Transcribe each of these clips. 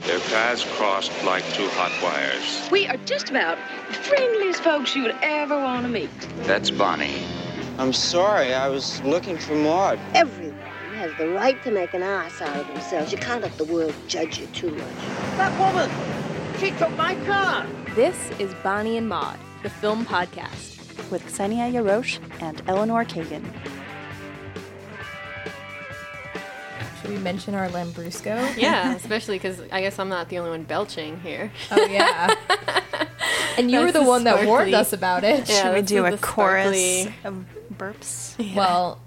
Their paths crossed like two hot wires. We are just about the friendliest folks you would ever want to meet. That's Bonnie. I'm sorry, I was looking for Maud. Everyone has the right to make an ass out of themselves. You can't let the world judge you too much. That woman, she took my car. This is Bonnie and Maud, the film podcast. with Xenia Yarosh and Eleanor Kagan. We mention our Lambrusco? Yeah, especially because I guess I'm not the only one belching here. Oh, yeah. and you were the the one that warned us about it. Yeah, Should we do the a chorus of burps? Well,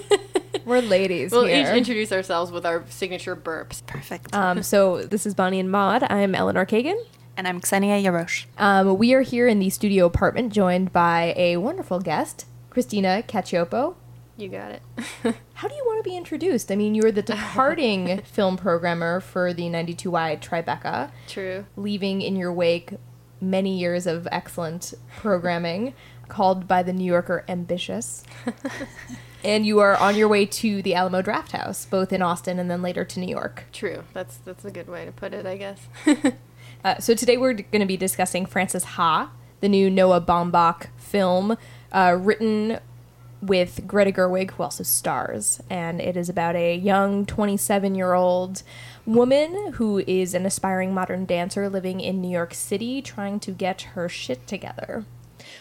we're ladies We'll here. each introduce ourselves with our signature burps. Perfect. um, so this is Bonnie and Maud. I'm Eleanor Kagan. and I'm Xenia Yarosh. Um, we are here in the studio apartment, joined by a wonderful guest, Christina Cacioppo. You got it. How do you want to be introduced? I mean, you were the departing film programmer for the 92Y Tribeca, True. leaving in your wake many years of excellent programming, called by the New Yorker ambitious. and you are on your way to the Alamo Draft House, both in Austin and then later to New York. True. That's that's a good way to put it, I guess. Uh, so today we're going to be discussing Frances Ha, the new Noah Baumbach film, uh, written with Greta Gerwig, who also stars, and it is about a young 27-year-old woman who is an aspiring modern dancer living in New York City, trying to get her shit together.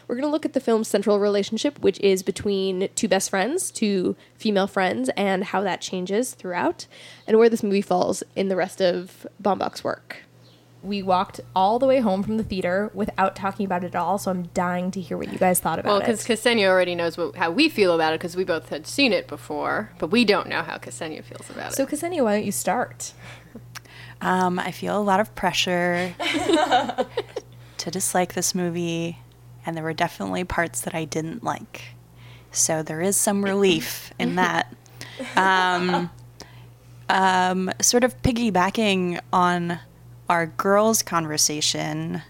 We're going to look at the film's central relationship, which is between two best friends, two female friends, and how that changes throughout, and where this movie falls in the rest of Baumbach's work. We walked all the way home from the theater without talking about it at all, so I'm dying to hear what you guys thought about well, it. Well, because Ksenia already knows what, how we feel about it because we both had seen it before, but we don't know how Ksenia feels about so, it. So Ksenia, why don't you start? Um, I feel a lot of pressure to dislike this movie, and there were definitely parts that I didn't like. So there is some relief in that. Um, um, sort of piggybacking on our girls' conversation,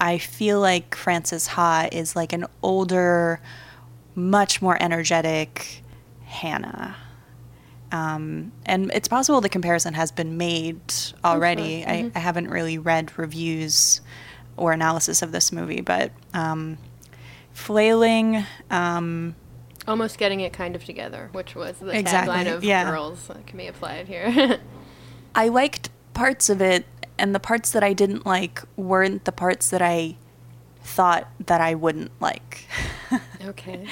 I feel like Frances Ha is like an older, much more energetic Hannah. Um, and it's possible the comparison has been made already. I, I haven't really read reviews or analysis of this movie, but um, flailing, um, Almost getting it kind of together, which was the Exactly, tagline of yeah. Girls that can be applied here. I liked parts of it, and the parts that I didn't like weren't the parts that I thought that I wouldn't like. okay.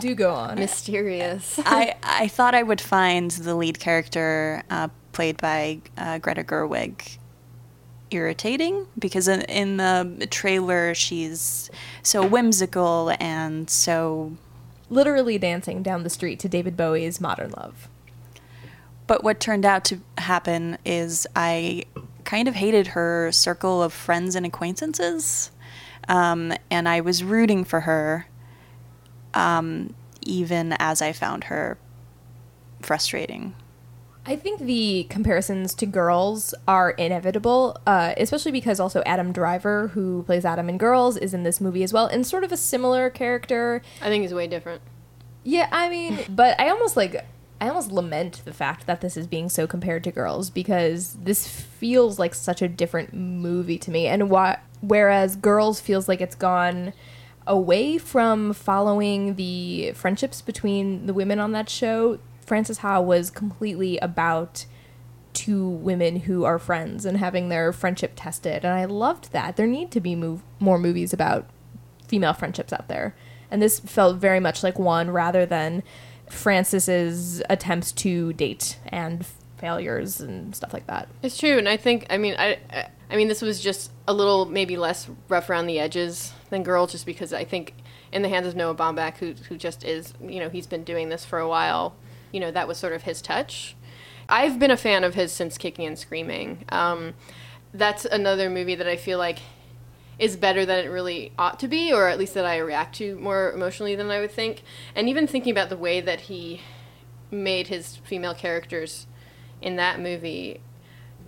Do go on. Mysterious. I, I thought I would find the lead character, uh, played by uh, Greta Gerwig, irritating because in, in the trailer she's so whimsical and so. Literally dancing down the street to David Bowie's Modern Love. But what turned out to happen is I kind of hated her circle of friends and acquaintances, um, and I was rooting for her, um, even as I found her frustrating. I think the comparisons to girls are inevitable, uh, especially because also Adam Driver, who plays Adam in Girls, is in this movie as well, and sort of a similar character. I think it's way different. Yeah, I mean, but I almost like I almost lament the fact that this is being so compared to girls because this feels like such a different movie to me. And why whereas girls feels like it's gone away from following the friendships between the women on that show, Frances Ha was completely about two women who are friends and having their friendship tested. And I loved that. There need to be move, more movies about female friendships out there. And this felt very much like one rather than Frances's attempts to date and failures and stuff like that. It's true, and I think I mean I I- mean this was just a little maybe less rough around the edges than Girls, just because I think in the hands of Noah Baumbach, who who just is you know he's been doing this for a while, you know that was sort of his touch. I've been a fan of his since Kicking and Screaming. Um, that's another movie that I feel like is better than it really ought to be, or at least that I react to more emotionally than I would think. And even thinking about the way that he made his female characters in that movie,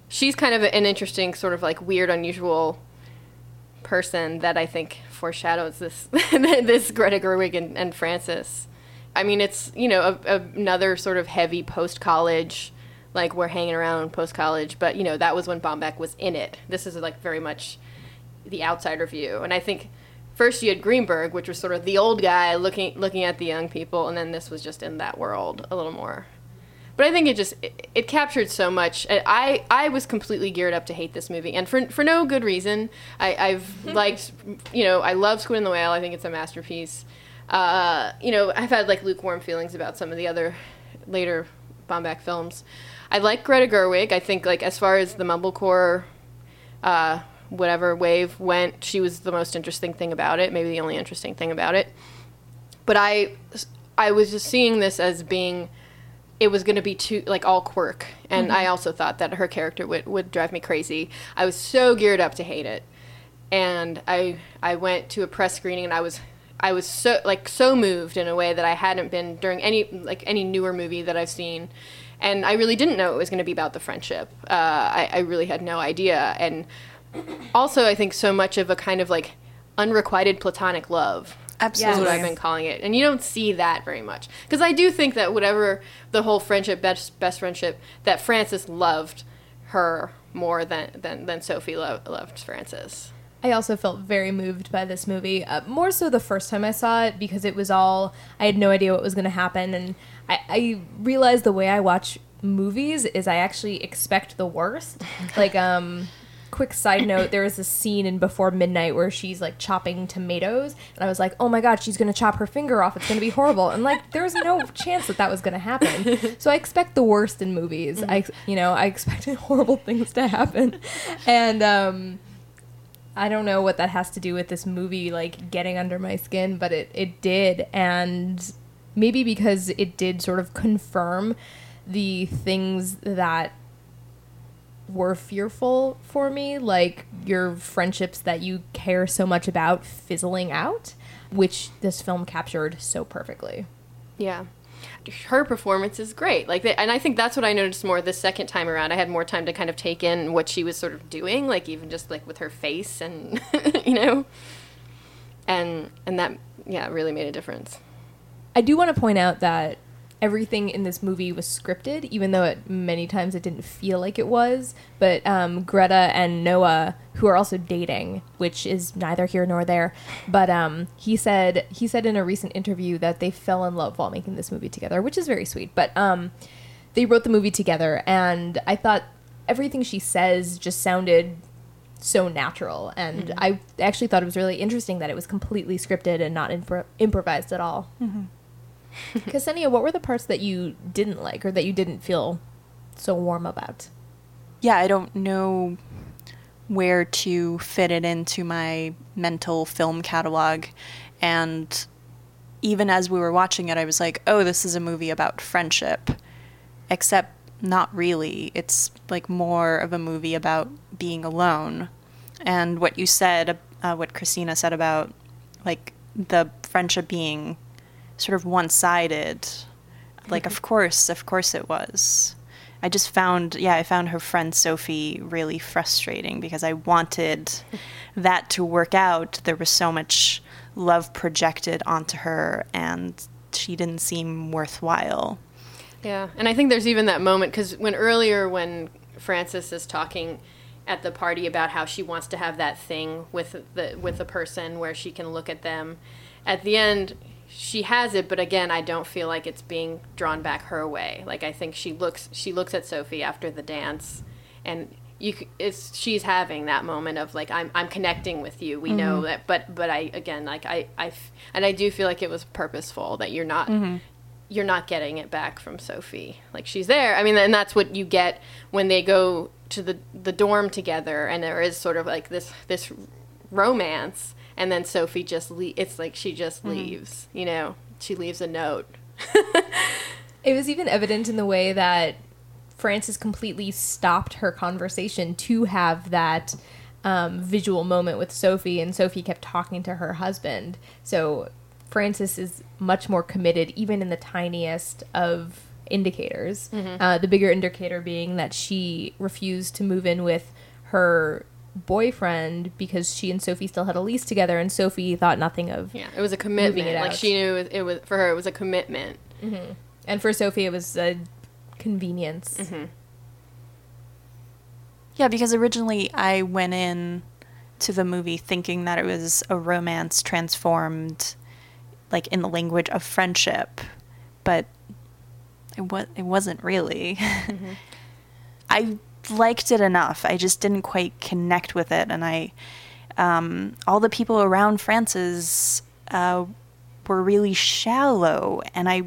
she's kind of an interesting, sort of like weird, unusual person that I think foreshadows this this Greta Gerwig and, and Frances. I mean, it's you know a, a- another sort of heavy post college like we're hanging around post college, but you know that was when Baumbach was in it. This is like very much the outsider view, and I think first you had Greenberg, which was sort of the old guy looking looking at the young people, and then this was just in that world a little more. But I think it just it, it captured so much. I I was completely geared up to hate this movie, and for for no good reason. I, I've liked you know I love Squid and the Whale. I think it's a masterpiece. Uh, you know I've had like lukewarm feelings about some of the other later Baumbach films. I like Greta Gerwig. I think like as far as the mumblecore, uh, whatever wave went, she was the most interesting thing about it. Maybe the only interesting thing about it. But I, I was just seeing this as being, it was going to be too like all quirk, and I also thought that her character would would drive me crazy. I was so geared up to hate it, and I I went to a press screening and I was. I was so like so moved in a way that I hadn't been during any like any newer movie that I've seen, and I really didn't know it was going to be about the friendship. Uh, I, I really had no idea, and also I think so much of a kind of like unrequited platonic love. Is what I've been calling it, and you don't see that very much because I do think that whatever the whole friendship, best best friendship, that Frances loved her more than than than Sophie lo- loved Frances. I also felt very moved by this movie. Uh, more so the first time I saw it because it was all I had no idea what was going to happen, and I, I realized the way I watch movies is I actually expect the worst. like, um, quick side note: there is a scene in Before Midnight where she's like chopping tomatoes, and I was like, "Oh my god, she's going to chop her finger off! It's going to be horrible!" And like, there was no chance that that was going to happen. So I expect the worst in movies. I, you know, I expected horrible things to happen, and um. I don't know what that has to do with this movie like getting under my skin, but it it did and maybe because it did sort of confirm the things that were fearful for me, like your friendships that you care so much about fizzling out, which this film captured so perfectly. Yeah. Her performance is great. Like, they, and I think that's what I noticed more the second time around. I had more time to kind of take in what she was sort of doing, like even just like with her face and you know, and and that yeah really made a difference. I do want to point out that everything in this movie was scripted, even though it many times it didn't feel like it was. But um, Greta and Noah, who are also dating, which is neither here nor there, but um, he said he said in a recent interview that they fell in love while making this movie together, which is very sweet. But um, they wrote the movie together, and I thought everything she says just sounded so natural and i actually thought it was really interesting that it was completely scripted and not impro- improvised at all Ksenia, what were the parts that you didn't like or that you didn't feel so warm about? yeah, I don't know where to fit it into my mental film catalog. And even as we were watching it, I was like, oh, this is a movie about friendship. Except not really. It's like more of a movie about being alone. And what you said, uh, what Christina said about like the friendship being sort of one sided, like, of mm-hmm. course, of course it was. I just found, yeah, I found her friend Sophie really frustrating because I wanted that to work out. There was so much love projected onto her, and she didn't seem worthwhile. Yeah, and I think there's even that moment because when earlier when Frances is talking at the party about how she wants to have that thing with the with the person where she can look at them, at the end she has it, but again, I don't feel like it's being drawn back her way. Like I think she looks she looks at Sophie after the dance, and you it's she's having that moment of like I'm I'm connecting with you. We know mm-hmm. that, but but I again like I I and I do feel like it was purposeful that you're not mm-hmm. you're not getting it back from Sophie. Like she's there. I mean, and that's what you get when they go to the the dorm together, and there is sort of like this this romance, and then Sophie just le- it's like she just leaves. You know, she leaves a note. It was even evident in the way that Frances completely stopped her conversation to have that um, visual moment with Sophie, and Sophie kept talking to her husband. So Frances is much more committed, even in the tiniest of indicators. Uh, the bigger indicator being that she refused to move in with her boyfriend because she and Sophie still had a lease together, and Sophie thought nothing of. Yeah, it was a commitment. it like out. she knew it was for her. It was a commitment. Mm-hmm. And for Sophie, it was a convenience. Mm-hmm. Yeah, because originally I went in to the movie thinking that it was a romance transformed like in the language of friendship, but it was it wasn't really. Mm-hmm. I liked it enough. I just didn't quite connect with it and I um, all the people around Frances uh, were really shallow and I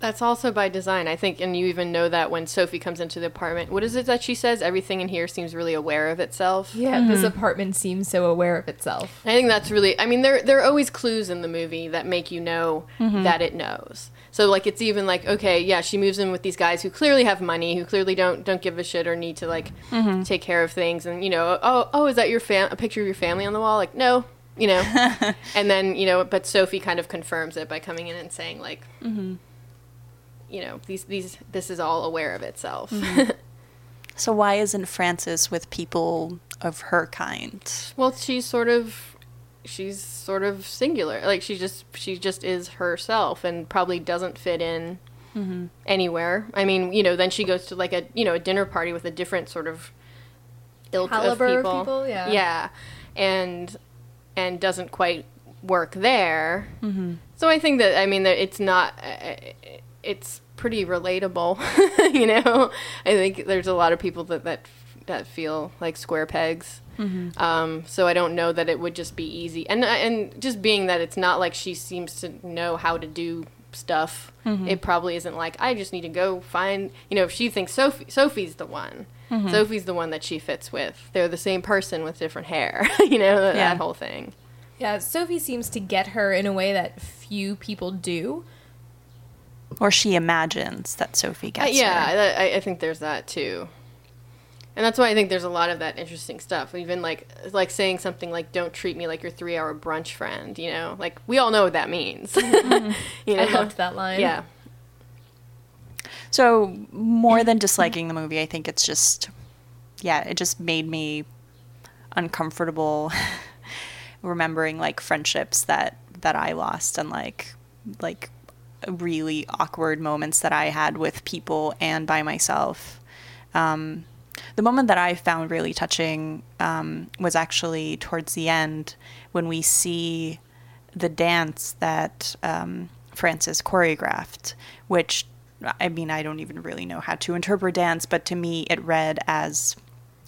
That's also by design, I think, and you even know that when Sophie comes into the apartment. What is it that she says? Everything in here seems really aware of itself. Yeah, this apartment seems so aware of itself. I think that's really. I mean, there there are always clues in the movie that make you know that it knows. So like, it's even like, okay, yeah, she moves in with these guys who clearly have money, who clearly don't don't give a shit or need to like take care of things, and you know, oh oh, is that your fam- a picture of your family on the wall? Like, no, you know, and then you know, but Sophie kind of confirms it by coming in and saying like, mm-hmm. you know, these these this is all aware of itself. so why isn't Frances with people of her kind? Well, she's sort of she's sort of singular. Like she just she just is herself and probably doesn't fit in mm-hmm. anywhere. I mean, you know, then she goes to like a you know a dinner party with a different sort of ilk Caliber of people. people, yeah. yeah, and and doesn't quite work there. Mm-hmm. So I think that I mean that it's not. Uh, uh it's pretty relatable, you know. I think there's a lot of people that that that feel like square pegs. Um, so I don't know that it would just be easy, and and just being that it's not like she seems to know how to do stuff. It probably isn't like I just need to go find. You know, if she thinks Sophie Sophie's the one. Sophie's the one that she fits with. They're the same person with different hair. you know that, Yeah. that whole thing. Yeah, Sophie seems to get her in a way that few people do. Or she imagines that Sophie Uh, gets yeah, her. that, I, I think there's that too, and that's why I think there's a lot of that interesting stuff. Even like like saying something like "Don't treat me like your three-hour brunch friend." You know, like we all know what that means. Mm-hmm. Mm-hmm. you know, I loved that line. Yeah, So more than disliking mm-hmm. the movie, I think it's just yeah, it just made me uncomfortable remembering like friendships that that I lost and like like really awkward moments that I had with people and by myself. Um, the moment that I found really touching um, was actually towards the end when we see the dance that um, Frances choreographed, which I mean, I don't even really know how to interpret dance, but to me, it read as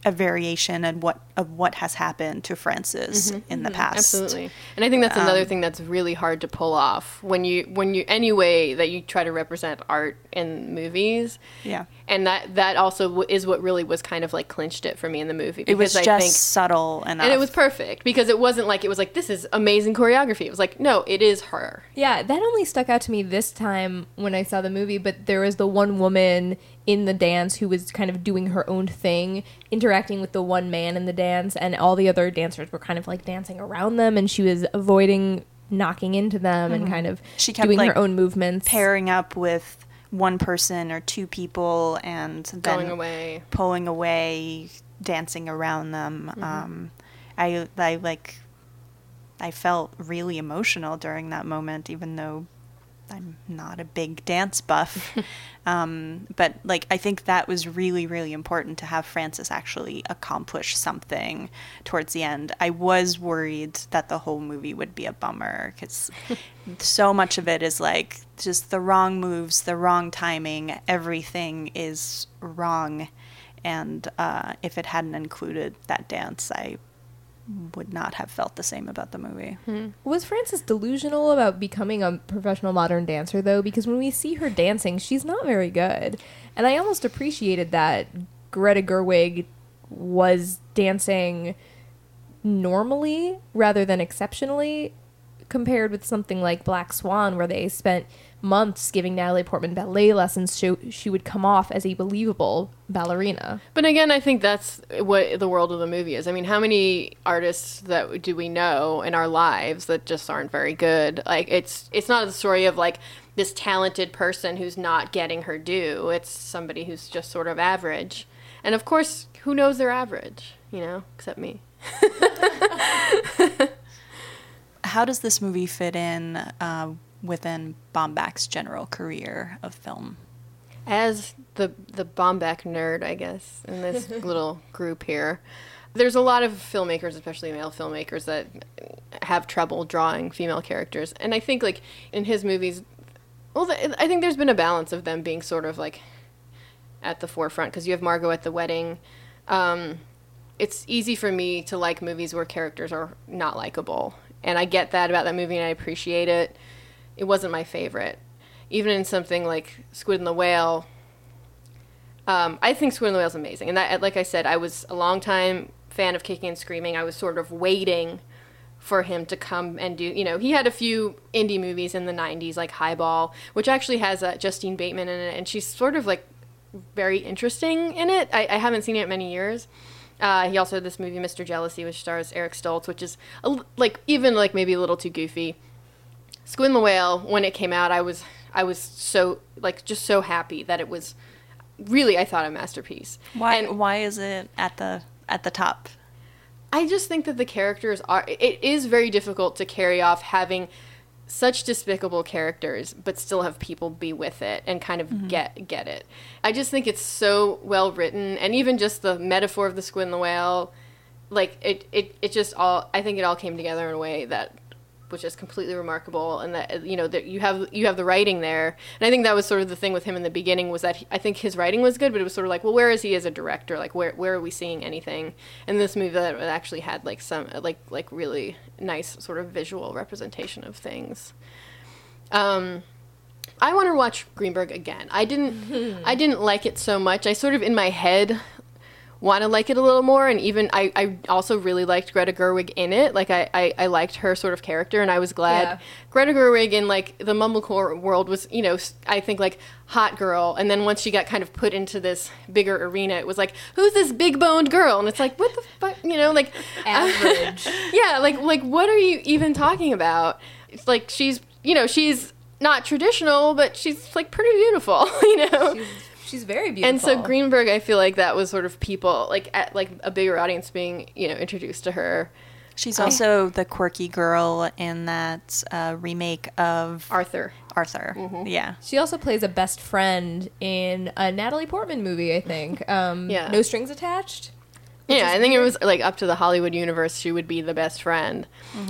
a variation and what of what has happened to Frances in the past. absolutely. And I think that's another thing that's really hard to pull off when you when you any way that you try to represent art in movies. Yeah. And that that also w- is what really was kind of like clinched it for me in the movie. It was because just I think subtle enough. and it was perfect because it wasn't like it was like this is amazing choreography. It was like no, it is her. Yeah, that only stuck out to me this time when I saw the movie, but there was the one woman in the dance who was kind of doing her own thing, interacting with the one man in the dance, and all the other dancers were kind of like dancing around them, and she was avoiding knocking into them and kind of Mm-hmm. She kept, doing like, her own movements. pairing up with one person or two people and then Going away. pulling away, dancing around them. Mm-hmm. Um, I I like I felt really emotional during that moment, even though I'm not a big dance buff. um, but like I think that was really really important to have Frances actually accomplish something towards the end. I was worried that the whole movie would be a bummer because so much of it is like just the wrong moves, the wrong timing, everything is wrong. And uh, if it hadn't included that dance, I would not have felt the same about the movie. Hmm. Was Frances delusional about becoming a professional modern dancer, though? Because when we see her dancing, she's not very good. And I almost appreciated that Greta Gerwig was dancing normally rather than exceptionally compared with something like Black Swan, where they spent months giving Natalie Portman ballet lessons so she would come off as a believable ballerina. But again, I think that's what the world of the movie is. I mean, how many artists that do we know in our lives that just aren't very good? Like it's it's not a story of like this talented person who's not getting her due. It's somebody who's just sort of average. And of course, who knows they're average, you know, except me. How does this movie fit in uh, within Baumbach's general career of film? as the the Baumbach nerd, I guess, in this little group here. There's a lot of filmmakers, especially male filmmakers, that have trouble drawing female characters, and I think like in his movies, well, th- I think there's been a balance of them being sort of like at the forefront because you have Margot at the wedding. Um, it's easy for me to like movies where characters are not likable, and I get that about that movie, and I appreciate it. It wasn't my favorite, even in something like Squid and the Whale. Um, I think Squid and the Whale is amazing, and that, like I said, I was a long time fan of Kicking and Screaming. I was sort of waiting for him to come and do. You know, he had a few indie movies in the '90s, like Highball, which actually has uh, Justine Bateman in it, and she's sort of like very interesting in it. I, I haven't seen it in many years. Uh, he also had this movie, Mr. Jealousy, which stars Eric Stoltz, which is a like even like maybe a little too goofy. Squid and the Whale, when it came out, I was I was so like just so happy that it was really I thought a masterpiece. Why? And why is it at the at the top? I just think that the characters are. It is very difficult to carry off having such despicable characters, but still have people be with it and kind of mm-hmm. get get it. I just think it's so well written, and even just the metaphor of the squid and the whale, like it, it, it just all. I think it all came together in a way that was is completely remarkable, and that you know that you have you have the writing there, and I think that was sort of the thing with him in the beginning was that he, I think his writing was good, but it was sort of like, well, where is he as a director? Like where where are we seeing anything? And this movie that actually had like some like like really nice sort of visual representation of things. Um, I want to watch Greenberg again. I didn't I didn't like it so much. I sort of in my head want to like it a little more and even I, I also really liked Greta Gerwig in it. Like I, I, I liked her sort of character and I was glad Yeah. Greta Gerwig in like the mumblecore world was, you know, I think like hot girl and then once she got kind of put into this bigger arena it was like who's this big boned girl and it's like what the fuck, you know, like Average. yeah, like like what are you even talking about? It's like she's you know she's not traditional, but she's like pretty beautiful, you know. she's, she's very beautiful. and so Greenberg, I feel like that was sort of people like at like a bigger audience being you know introduced to her. She's also the quirky girl in that uh, remake of Arthur. Arthur. Yeah. She also plays a best friend in a Natalie Portman movie, I think. Um, Yeah. No Strings Attached. Yeah, I think it was like up to the Hollywood universe, she would be the best friend.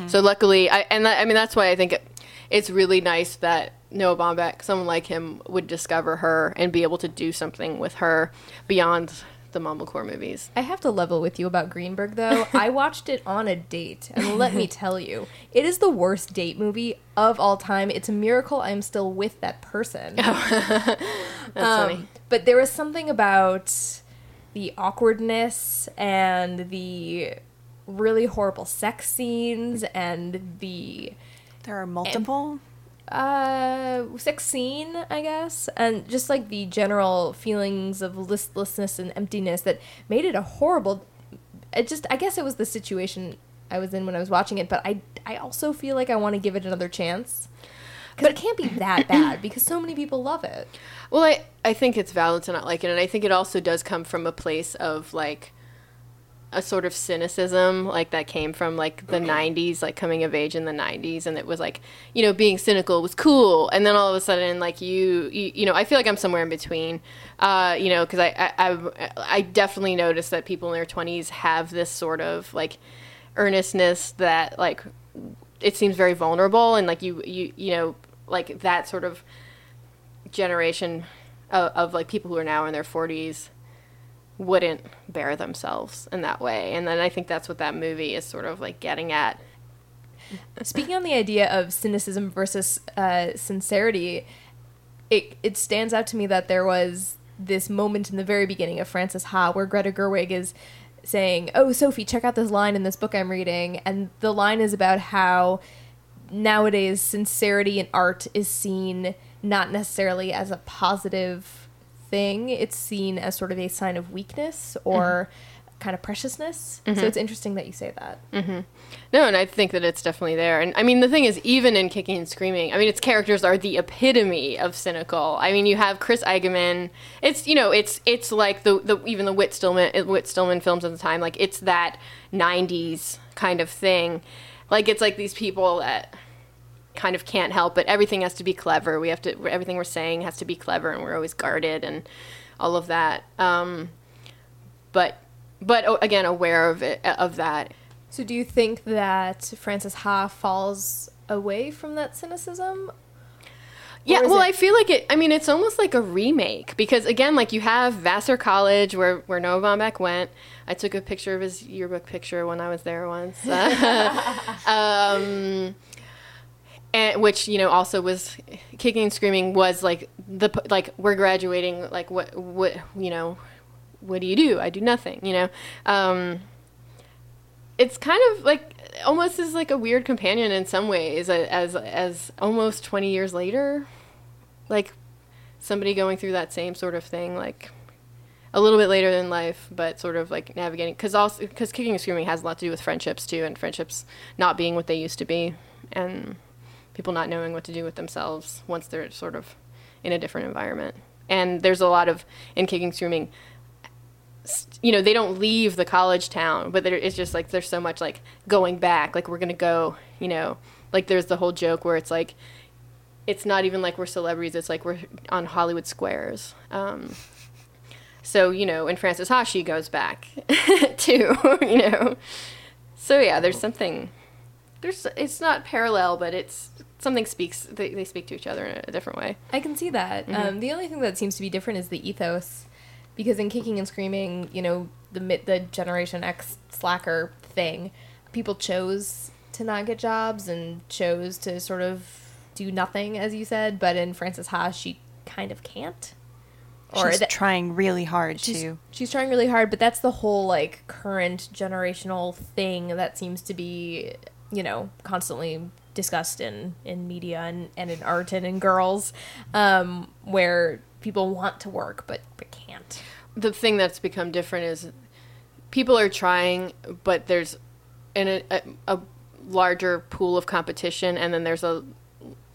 So luckily, I and that, I mean that's why I think it, it's really nice that Noah Baumbach, someone like him, would discover her and be able to do something with her beyond the mumblecore movies. I have to level with you about Greenberg, though. I watched it on a date, and let me tell you, it is the worst date movie of all time. It's a miracle I'm still with that person. Oh. That's funny. Um, but there was something about the awkwardness and the really horrible sex scenes and the There are multiple. Uh sex scene i guess and just like the general feelings of listlessness and emptiness that made it a horrible it just i guess it was the situation i was in when i was watching it but i i also feel like i want to give it another chance. Because it can't be that bad because so many people love it. Well, I, I think it's valid to not like it, and I think it also does come from a place of like a sort of cynicism, like that came from like the '90s, like coming of age in the '90s, and it was like you know being cynical was cool, and then all of a sudden like you you, you know I feel like I'm somewhere in between, uh, you know, because I, I I I definitely noticed that people in their 20s have this sort of like earnestness that like it seems very vulnerable and like you you you know like that sort of generation of, of like people who are now in their 40s wouldn't bear themselves in that way. And then i think that's what that movie is sort of like getting at. Speaking on the idea of cynicism versus uh, sincerity, it it stands out to me that there was this moment in the very beginning of Frances Ha where Greta Gerwig is saying, "Oh, Sophie, check out this line in this book I'm reading," and the line is about how nowadays sincerity in art is seen not necessarily as a positive thing; it's seen as sort of a sign of weakness or kind of preciousness. So mm-hmm. it's interesting that you say that. Mm-hmm. no and i think that it's definitely there. And i mean the thing is even in kicking and screaming i mean its characters are the epitome of cynical. I mean you have chris eigeman. It's you know it's it's like the, the even the whit stillman uh, whit stillman films at the time like it's that 90s kind of thing. Like it's like these people that kind of can't help but everything has to be clever. We have to everything we're saying has to be clever, and we're always guarded and all of that. Um, but but again, aware of it of that. So do you think that Frances Ha falls away from that cynicism? Yeah, well, it- I feel like it. I mean, it's almost like a remake because again, like you have Vassar College where where Noah Baumbach went. I took a picture of his yearbook picture when I was there once, um, and which you know also was kicking and screaming was like the like we're graduating. Like what what you know, what do you do? I do nothing. You know. Um, it's kind of like almost is like a weird companion in some ways as as almost 20 years later like somebody going through that same sort of thing like a little bit later in life but sort of like navigating because also because kicking and screaming has a lot to do with friendships too and friendships not being what they used to be and people not knowing what to do with themselves once they're sort of in a different environment. And there's a lot of in kicking screaming you know they don't leave the college town but it's just like there's so much like going back like we're gonna go you know like there's the whole joke where it's like it's not even like we're celebrities it's like we're on hollywood squares. Um, so you know and frances ha she goes back too you know. So yeah there's something there's it's not parallel but it's something speaks they, they speak to each other in a different way I can see that. Um, the only thing that seems to be different is the ethos, because in Kicking and Screaming, you know, the the Generation X slacker thing, people chose to not get jobs and chose to sort of do nothing, as you said. But in Frances Ha, she kind of can't. She's that- trying really hard she's, to. she's trying really hard, but that's the whole like current generational thing that seems to be, you know, constantly discussed in in media and, and in art and in girls, um, where people want to work but but can't. the thing that's become different is people are trying, but there's in a, a, a larger pool of competition, and then there's a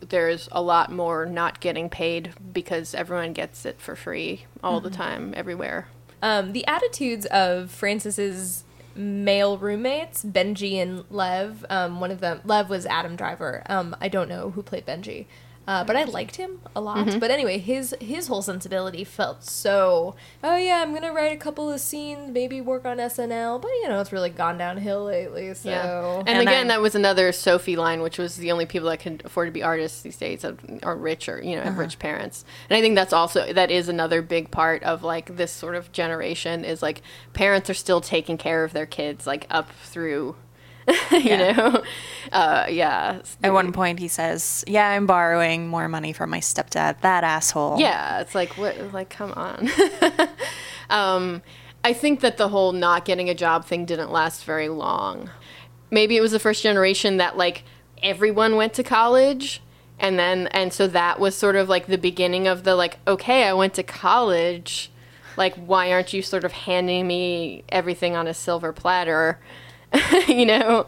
there's a lot more not getting paid because everyone gets it for free all the time everywhere. Um, the attitudes of Frances's male roommates, Benji and Lev. Um, one of them, Lev was Adam Driver. Um, I don't know who played Benji, uh, but I liked him a lot. But anyway, his his whole sensibility felt so. Oh yeah, I'm gonna write a couple of scenes, maybe work on SNL. But you know, it's really gone downhill lately. So Yeah, and, And again, I- that was another Sophie line, which was the only people that could afford to be artists these days are, are rich or you know have rich parents. And I think that's also that is another big part of like this sort of generation is like parents are still taking care of their kids like up through, you Yeah. know, uh, yeah. At one point, he says, "Yeah, I'm borrowing more money from my stepdad. That asshole." Yeah, it's like what? Like, come on. um, I think that the whole not getting a job thing didn't last very long. Maybe it was the first generation that like everyone went to college, and then and so that was sort of like the beginning of the like, okay, I went to college. Like, why aren't you sort of handing me everything on a silver platter? you know?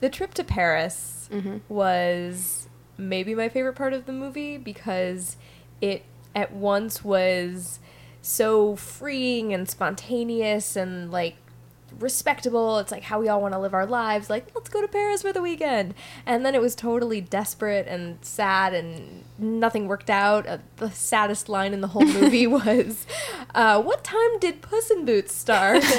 The trip to Paris mm-hmm. was maybe my favorite part of the movie because it at once was so freeing and spontaneous and like respectable. It's like how we all want to live our lives. Like, let's go to Paris for the weekend. And then it was totally desperate and sad and nothing worked out. Uh, the saddest line in the whole movie was, uh, What time did Puss in Boots start?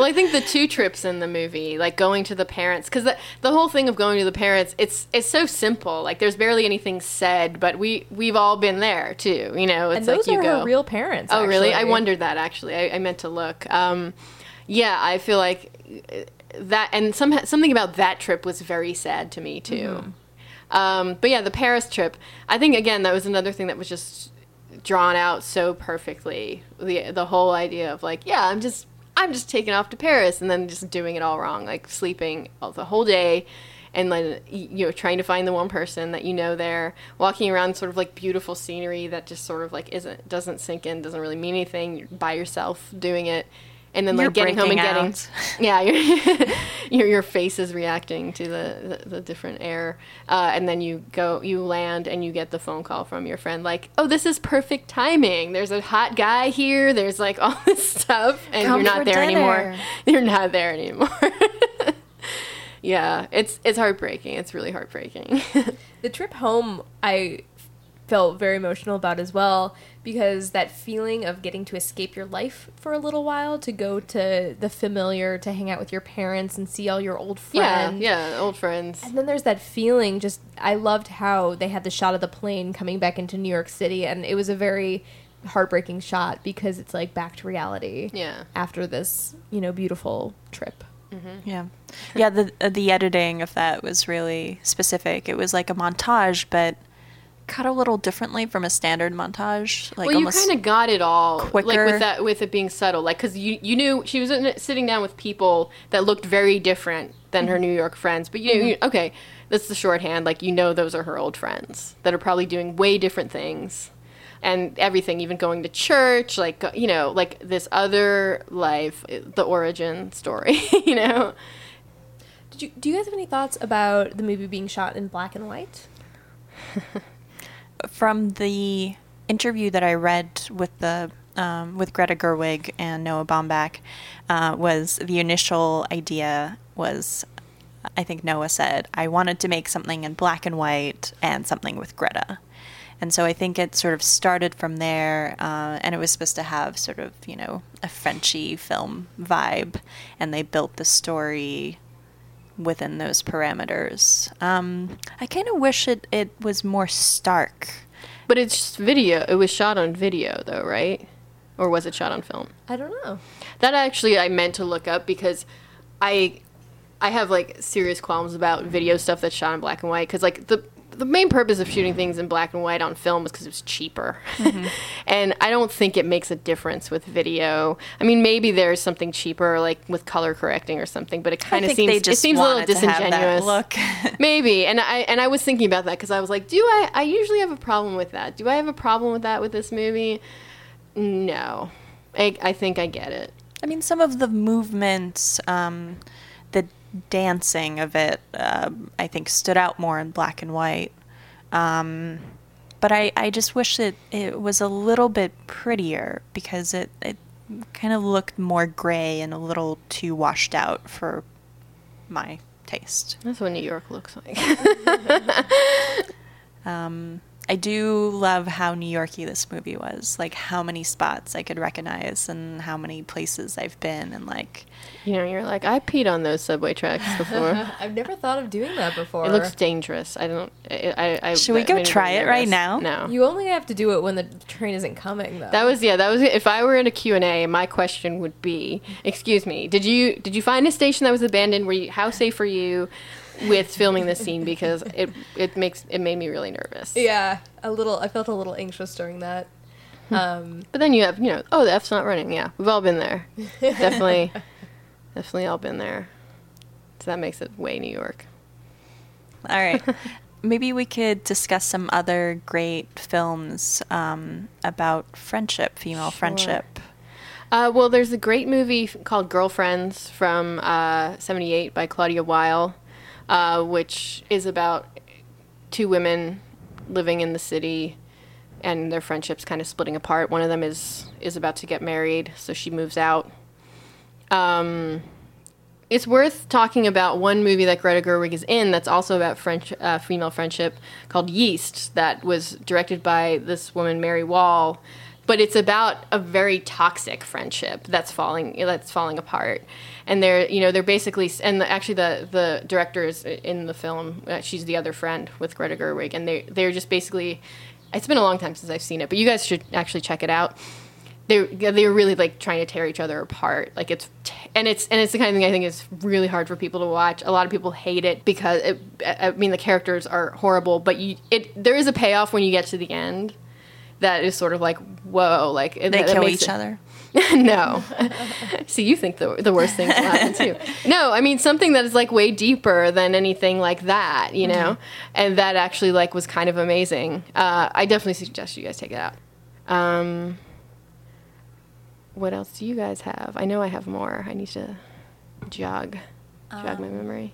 Well, I think the two trips in the movie, like going to the parents, because the, the whole thing of going to the parents, it's it's so simple. Like there's barely anything said, but we we've all been there too. You know, it's and like those you are go. her real parents. oh, really? I wondered that actually. I, I meant to look. Um, yeah, I feel like uh, that, and some something about that trip was very sad to me too. Um, but yeah, the Paris trip. I think again that was another thing that was just drawn out so perfectly. The the whole idea of like, yeah, I'm just I'm just taking off to Paris and then just doing it all wrong, like sleeping all the whole day and then you know trying to find the one person that you know there, walking around sort of like beautiful scenery that just sort of like isn't doesn't sink in, doesn't really mean anything. You're by yourself doing it. And then You're like getting home and getting out. yeah, your, your your face is reacting to the, the, the different air, uh, and then you go, you land, and you get the phone call from your friend, like, "Oh, this is perfect timing. There's a hot guy here. There's like all this stuff, and Come you're not there anymore. You're not there anymore." yeah, it's it's heartbreaking. It's really heartbreaking. The trip home, I felt very emotional about as well because that feeling of getting to escape your life for a little while to go to the familiar, to hang out with your parents and see all your old friends. yeah, yeah old friends. And then there's that feeling just I loved how they had the shot of the plane coming back into New York City and it was a very heartbreaking shot because it's like back to reality Yeah. after this, you know, beautiful trip. Yeah, yeah. The uh, the editing of that was really specific. It was like a montage, but cut a little differently from a standard montage. Like well, you kind of got it all, like quicker. with that, with it being subtle, like because you you knew she was sitting down with people that looked very different than Mm-hmm. her New York friends, but you, you okay, that's the shorthand. Like you know, those are her old friends that are probably doing way different things, and everything, even going to church, like you know, like this other life, the origin story, you know. Did you do you guys have any thoughts about the movie being shot in black and white? from the interview that I read with the um, with Greta Gerwig and Noah Baumbach uh, was the initial idea was I think Noah said I wanted to make something in black and white and something with Greta. And so I think it sort of started from there, uh, and it was supposed to have sort of, you know, a Frenchy film vibe, and they built the story within those parameters. Um, I kind of wish it, it was more stark. But it's just video. It was shot on video, though, right? Or was it shot on film? I don't know. That actually I meant to look up because I I have like serious qualms about video stuff that's shot in black and white because like the the main purpose of shooting things in black and white on film was because it was cheaper, and I don't think it makes a difference with video. I mean, maybe there's something cheaper like with color correcting or something, but it kind of seems it seems a little wanted to have that disingenuous. look. maybe, and I and I was thinking about that because I was like, do I? I usually have a problem with that. Do I have a problem with that with this movie? No, I, I think I get it. I mean, some of the movements, um, dancing of it, uh, I think stood out more in black and white. Um, but I, I just wish that it was a little bit prettier because it, it kind of looked more gray and a little too washed out for my taste. That's what New York looks like. Um, I do love how New Yorky this movie was. Like how many spots I could recognize and how many places I've been and like You know, you're like, I peed on those subway tracks before. I've never thought of doing that before. it looks dangerous. I don't. I. I, I Should we go try it right now? No. You only have to do it when the train isn't coming, though. that was yeah. That was if I were in a Q and A, my question would be, excuse me, did you did you find a station that was abandoned? Were you how safe were you with filming this scene? Because it it makes it made me really nervous. yeah, a little. I felt a little anxious during that. Um, But then you have you know, oh the F's not running. Yeah, we've all been there. definitely, definitely all been there. So that makes it way New York. All right. Maybe we could discuss some other great films um, about friendship, female friendship. Uh, well, there's a great movie called Girlfriends from uh, 78 by Claudia Weill, uh, which is about two women living in the city and their friendships kind of splitting apart. One of them is, is about to get married, so she moves out. Um, it's worth talking about one movie that Greta Gerwig is in that's also about French, uh, female friendship called Yeast that was directed by this woman Mary Wall, but it's about a very toxic friendship that's falling that's falling apart. And they're you know they're basically and the, actually the the director is in the film. Uh, she's the other friend with Greta Gerwig, and they they're just basically. It's been a long time since I've seen it, but you guys should actually check it out they're they're really like trying to tear each other apart. Like it's t- and it's and it's the kind of thing I think is really hard for people to watch. A lot of people hate it because it, I mean the characters are horrible, but you it there is a payoff when you get to the end that is sort of like whoa, like it- They that kill makes each it- other. no. See, you think the the worst things will happen too. No, I mean something that is like way deeper than anything like that, you know, and that actually like was kind of amazing. Uh, I definitely suggest you guys take it out. Um, what else do you guys have? I know I have more. I need to jog jog my um, memory.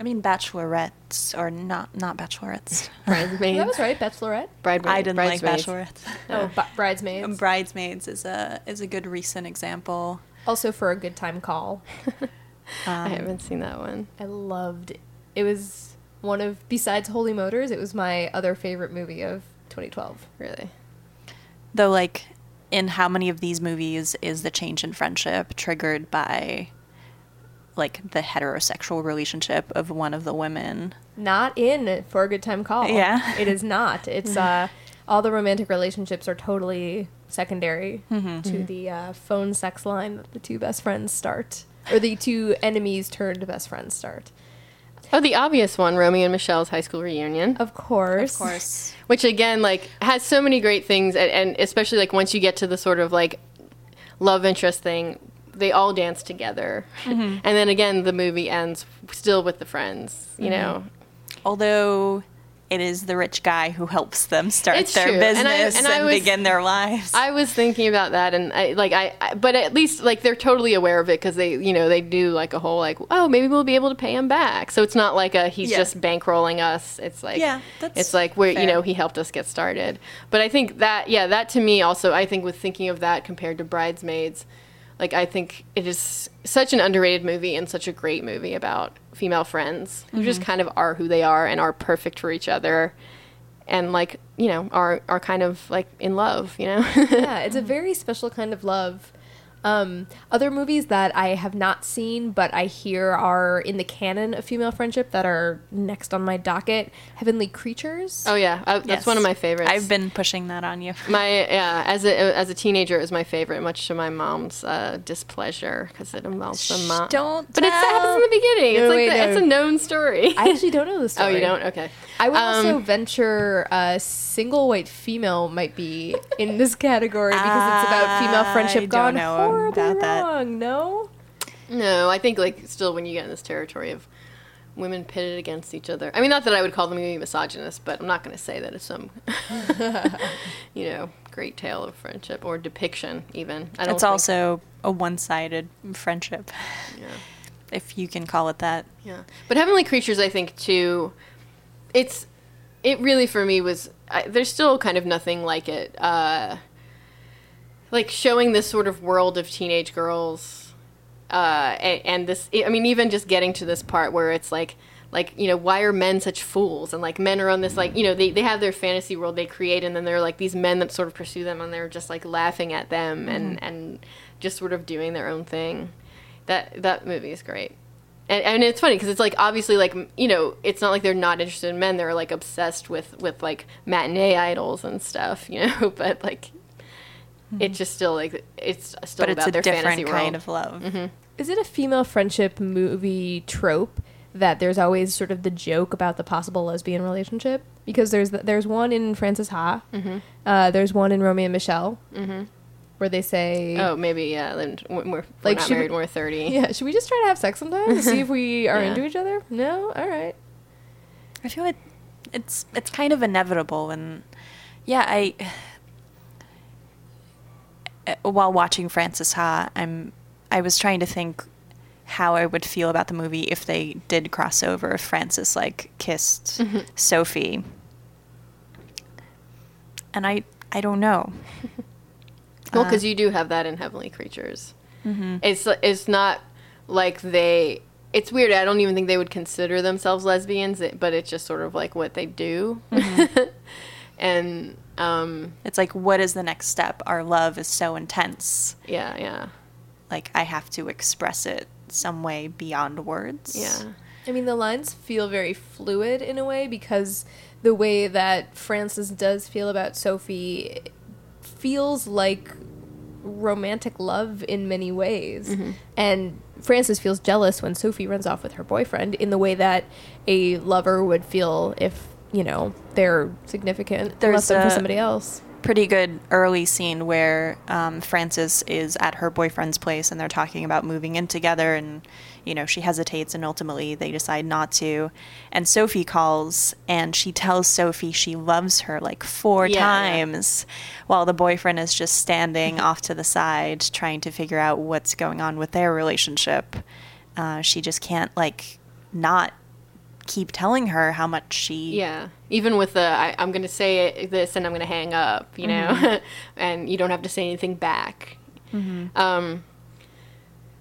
I mean, bachelorettes or not not bachelorettes. Bridesmaids. that was right, Bachelorette. Bridesmaids. I didn't like Bridesmaids. bachelorettes. Oh, b- bridesmaids. Bridesmaids is a is a good recent example. also for a good time call. I um, haven't seen that one. I loved it. It was one of besides Holy Motors, it was my other favorite movie of 2012. Really. Though, like, in how many of these movies is the change in friendship triggered by, like, the heterosexual relationship of one of the women? Not in For a Good Time Call. Yeah. It is not. It's uh all the romantic relationships are totally secondary to the uh, phone sex line that the two best friends start or the two enemies turned best friends start. Oh, the obvious one, Romy and Michele's high school reunion. Of course. Of course. which again like has so many great things and, and especially like once you get to the sort of like love interest thing they all dance together mm-hmm. and then again the movie ends still with the friends you mm-hmm. know Although it is the rich guy who helps them start It's their true. And I- business and and, I was- begin their lives. i was thinking about that and I, like I, I but at least like they're totally aware of it because they you know they do like a whole like oh maybe we'll be able to pay him back so it's not like a he's Yeah. just bankrolling us it's like Yeah, that's it's like where you know he helped us get started but i think that yeah that to me also i think with thinking of that compared to bridesmaids like i think it is such an underrated movie and such a great movie about female friends who mm-hmm. just kind of are who they are and are perfect for each other and like you know are are kind of like in love you know yeah, it's a very special kind of love. Um, other movies that I have not seen but I hear are in the canon of female friendship that are next on my docket: Heavenly Creatures. oh yeah I, that's Yes. one of my favorites I've been pushing that on you. my yeah as a as a teenager it was my favorite much to my mom's uh, displeasure because it involves the mom don't but it happens in the beginning No, it's like wait, the, no. it's a known story I actually don't know the story. oh you don't okay I would Um, also venture a single white female might be in this category because it's about female I friendship don't gone know horribly about that. wrong. No, No, I think like still when you get in this territory of women pitted against each other. I mean, not that I would call them movie misogynist, but I'm not going to say that it's some, you know, great tale of friendship or depiction. Even I don't. It's think- also a one-sided friendship, yeah, if you can call it that. yeah. But Heavenly Creatures, I think too. It's it really for me was I, there's still kind of nothing like it. Uh, like showing this sort of world of teenage girls uh, and, and this i mean even just getting to this part where it's like like you know why are men such fools? And like men are on this like you know they, they have their fantasy world they create and then they're like these men that sort of pursue them and they're just like laughing at them and and just sort of doing their own thing. That that movie is great. And, and it's funny because it's like obviously like you know it's not like they're not interested in men. They're like obsessed with with like matinee idols and stuff you know? But like Mm-hmm. it's just still like it's still But it's about a their fantasy different kind world. of love. Mm-hmm. is it a female friendship movie trope that there's always sort of the joke about the possible lesbian relationship? Because there's there's one in Frances Ha, mm-hmm. uh, there's one in Romy and Michele, where they say, Oh, maybe yeah. Then we're, we're Like, not should married. we- We're thirty. "Yeah, should we just try to have sex sometime to see if we are Yeah. into each other?" No, all right. I feel like it's it's kind of inevitable, and yeah, I. uh, While watching Frances Ha, I'm I was trying to think how I would feel about the movie if they did cross over. If Frances like kissed Sophie, and I I don't know. Well, Uh, because you do have that in Heavenly Creatures. It's it's not like they. It's weird. I don't even think they would consider themselves lesbians, but it's just sort of like what they do. and um, It's like, what is the next step? Our love is so intense. yeah, yeah, Like I have to express it some way beyond words. yeah. I mean, the lines feel very fluid in a way because the way that Frances does feel about Sophie feels like romantic love in many ways. And Frances feels jealous when Sophie runs off with her boyfriend in the way that a lover would feel if, you know, they're significant There's left them for a- somebody else. pretty good early scene where um, Frances is at her boyfriend's place and they're talking about moving in together and you know she hesitates and ultimately they decide not to and Sophie calls and she tells Sophie she loves her like four Yeah, yeah. times while the boyfriend is just standing off to the side trying to figure out what's going on with their relationship uh, she just can't like not keep telling her how much she Yeah, even with the I, I'm going to say it, this and I'm going to hang up, you know, and you don't have to say anything back. Um,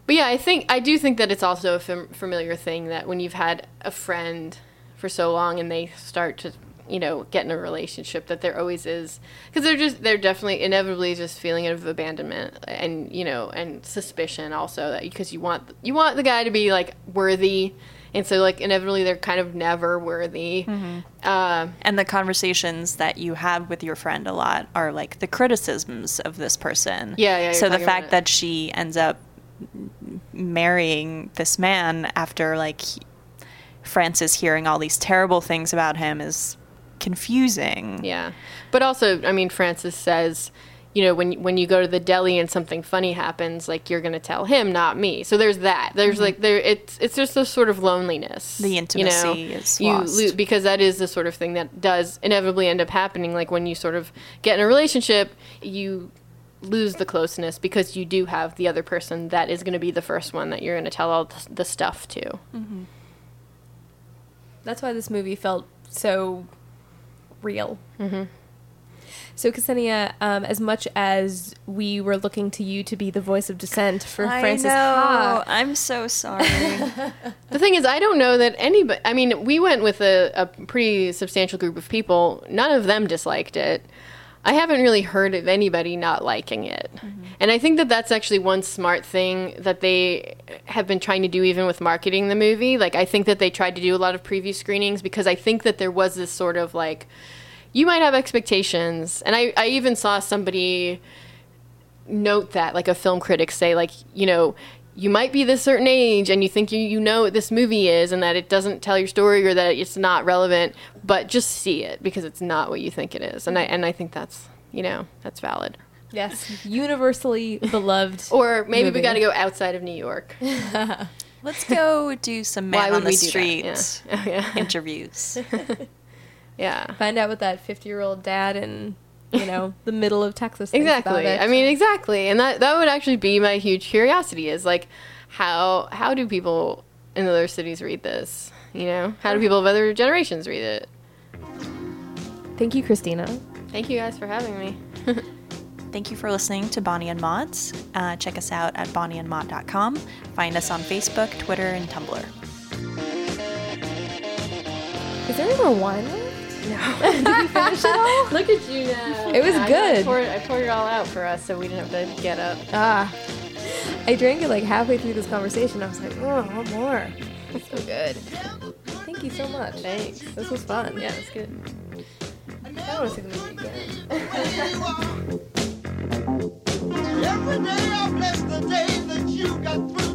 But yeah, I think I do think that it's also a fam- familiar thing that when you've had a friend for so long and they start to you know get in a relationship that there always is because they're just they're definitely inevitably just feeling of abandonment and you know and suspicion also that because you want you want the guy to be like worthy and so like inevitably they're kind of never worthy uh, And the conversations that you have with your friend a lot are like the criticisms of this person. Yeah, yeah, So the fact that she ends up marrying this man after like he- Frances hearing all these terrible things about him is confusing. Yeah, but also, I mean, Frances says, you know, when when you go to the deli and something funny happens, like you're going to tell him, not me. So there's that. There's like there, it's it's just a sort of loneliness. The you know? intimacy is you lost. lo- because that is the sort of thing that does inevitably end up happening. Like when you sort of get in a relationship, you lose the closeness because you do have the other person that is going to be the first one that you're going to tell all the, the stuff to. That's why this movie felt so real. Mm-hmm. So, Ksenia, um, as much as we were looking to you to be the voice of dissent for Frances Ha, I'm so sorry. The thing is, I don't know that anybody. I mean, we went with a, a pretty substantial group of people. None of them disliked it. I haven't really heard of anybody not liking it. And I think that that's actually one smart thing that they have been trying to do, even with marketing the movie. Like, I think that they tried to do a lot of preview screenings because I think that there was this sort of like, you might have expectations. And I, I even saw somebody note that, like a film critic say, like, you know, you might be this certain age and you think you, you know what this movie is and that it doesn't tell your story or that it's not relevant, but just see it because it's not what you think it is. And I and I think that's you know, that's valid. yes, universally beloved. Or maybe movie. we got to go outside of New York. Let's go do some man on the we do that? street Yeah. Oh, yeah. interviews. Yeah. find out what that 50 year old dad in, you know, the middle of Texas thinks about Exactly. it. I mean, exactly. And that that would actually be my huge curiosity is like how how do people in other cities read this? You know, how do people of other generations read it? Thank you, Christina. Thank you guys for having me. Thank you for listening to Bonnie and Mott's. Uh, check us out at bonnieandmott.com. Find us on Facebook, Twitter, and Tumblr. Is there any more wine left? Look at you now. It was I- good. I poured, I poured it all out for us so we didn't have to get up. Ah. I drank it like halfway through this conversation. I was like, oh, one more. So good. Thank you so much. Thanks. This was fun. Yeah, it's good. I want to see the movie again. Every day I bless the day that you got through